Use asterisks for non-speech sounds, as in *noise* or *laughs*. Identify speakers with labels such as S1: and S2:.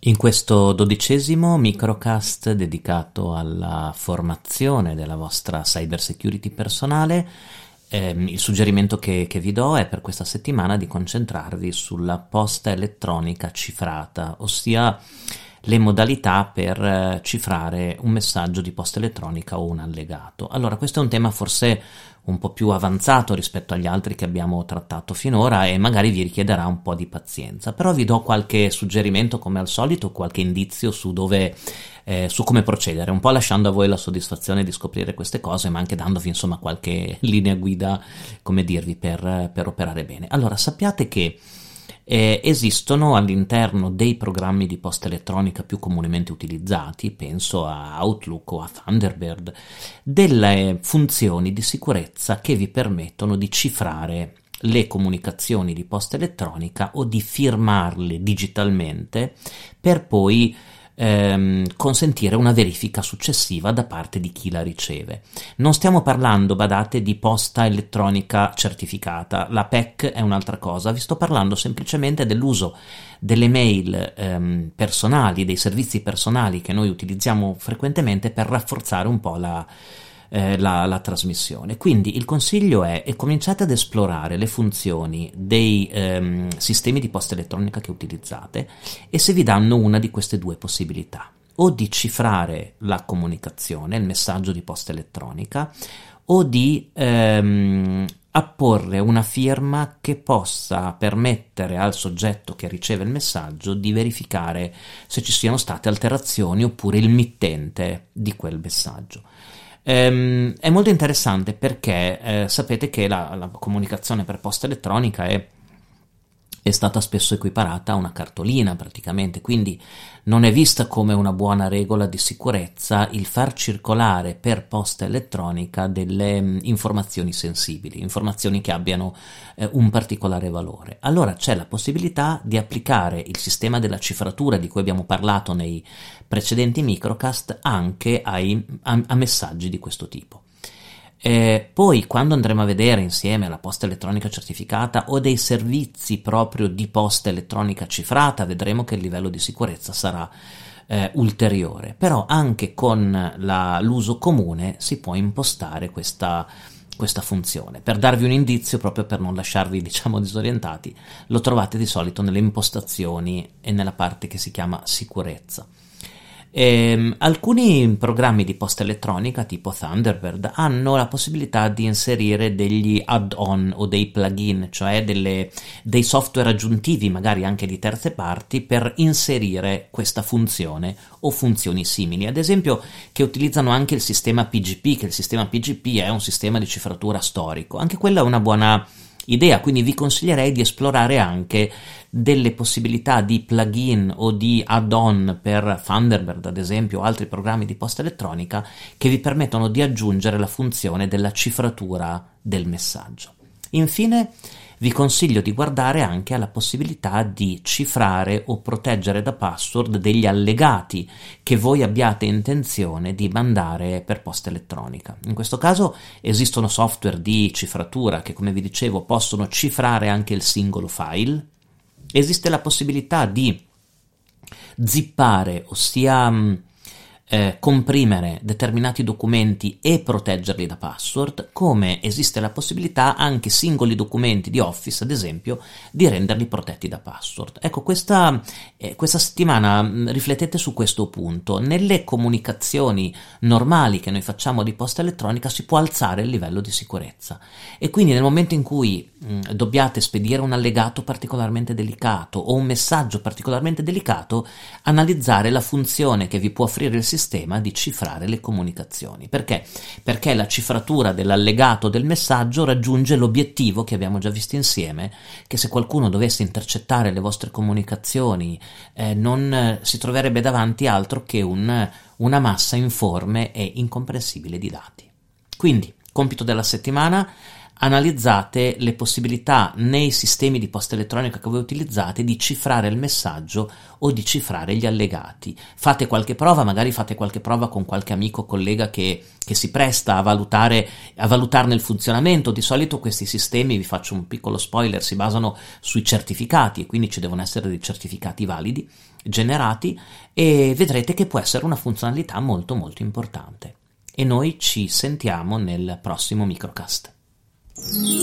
S1: In questo dodicesimo microcast dedicato alla formazione della vostra cyber security personale, ehm, il suggerimento che, che vi do è per questa settimana di concentrarvi sulla posta elettronica cifrata, ossia le modalità per eh, cifrare un messaggio di posta elettronica o un allegato. Allora, questo è un tema forse un po' più avanzato rispetto agli altri che abbiamo trattato finora e magari vi richiederà un po' di pazienza, però vi do qualche suggerimento come al solito, qualche indizio su dove eh, su come procedere, un po' lasciando a voi la soddisfazione di scoprire queste cose, ma anche dandovi insomma qualche *laughs* linea guida, come dirvi, per, per operare bene. Allora, sappiate che eh, esistono all'interno dei programmi di posta elettronica più comunemente utilizzati, penso a Outlook o a Thunderbird, delle funzioni di sicurezza che vi permettono di cifrare le comunicazioni di posta elettronica o di firmarle digitalmente per poi ehm, consentire una verifica successiva da parte di chi la riceve. Non stiamo parlando, badate, di posta elettronica certificata, la PEC è un'altra cosa, vi sto parlando semplicemente dell'uso delle mail ehm, personali, dei servizi personali che noi utilizziamo frequentemente per rafforzare un po' la eh, la, la, trasmissione. Quindi il consiglio è, è cominciate ad esplorare le funzioni dei ehm, sistemi di posta elettronica che utilizzate e se vi danno una di queste due possibilità o di cifrare la comunicazione, il messaggio di posta elettronica, o di ehm, apporre una firma che possa permettere al soggetto che riceve il messaggio di verificare se ci siano state alterazioni oppure il mittente di quel messaggio. Ehm, è molto interessante perché eh, sapete che la, la, comunicazione per posta elettronica è, è stata spesso equiparata a una cartolina praticamente, quindi non è vista come una buona regola di sicurezza il far circolare per posta elettronica delle mh, mm, informazioni sensibili, informazioni che abbiano eh, un particolare valore. Allora c'è la possibilità di applicare il sistema della cifratura di cui abbiamo parlato nei precedenti microcast anche ai, a, a messaggi di questo tipo. Eh, poi, quando andremo a vedere insieme la posta elettronica certificata o dei servizi proprio di posta elettronica cifrata, vedremo che il livello di sicurezza sarà eh, ulteriore. Però anche con la, l'uso comune si può impostare questa, questa funzione. Per darvi un indizio, proprio per non lasciarvi *laughs* diciamo disorientati, lo trovate di solito nelle impostazioni e nella parte che si chiama sicurezza. Ehm, alcuni programmi di posta elettronica tipo Thunderbird hanno la possibilità di inserire degli add-on o dei plugin, cioè delle, dei software aggiuntivi, magari anche di terze parti, per inserire questa funzione o funzioni simili. Ad esempio, che utilizzano anche il sistema PGP, che il sistema PGP è un sistema di cifratura storico. Anche quella è una buona idea, quindi vi consiglierei di esplorare anche delle possibilità di plugin o di add-on per Thunderbird, ad esempio, o altri programmi di posta elettronica che vi permettono di aggiungere la funzione della cifratura del messaggio. Infine, vi consiglio di guardare anche alla possibilità di cifrare o proteggere da password degli allegati che voi abbiate intenzione di mandare per posta elettronica. In questo caso esistono software di cifratura che, come vi dicevo, possono cifrare anche il singolo file. Esiste la possibilità di zippare, ossia eh, comprimere determinati documenti e proteggerli da password, come esiste la possibilità anche singoli documenti di Office, ad esempio, di renderli protetti da password. Ecco, questa, eh, questa settimana mm, riflettete su questo punto. Nelle comunicazioni normali che noi facciamo di posta elettronica si può alzare il livello di sicurezza e quindi nel momento in cui mh, mm, dobbiate spedire un allegato particolarmente delicato o un messaggio particolarmente delicato, analizzare la funzione che vi può offrire il sistema sistema di cifrare le comunicazioni. Perché? Perché la cifratura dell'allegato del messaggio raggiunge l'obiettivo che abbiamo già visto insieme, che se qualcuno dovesse intercettare le vostre comunicazioni eh, non eh, si troverebbe davanti altro che un, una massa informe e incomprensibile di dati. Quindi, compito della settimana, analizzate le possibilità nei sistemi di posta elettronica che voi utilizzate di cifrare il messaggio o di cifrare gli allegati. Fate qualche prova, magari fate qualche prova con qualche amico o collega che, che si presta a, valutare, a valutarne il funzionamento. Di solito questi sistemi, vi faccio un piccolo spoiler, si basano sui certificati e quindi ci devono essere dei certificati validi generati e vedrete che può essere una funzionalità molto molto importante. E noi ci sentiamo nel prossimo microcast. Yeah.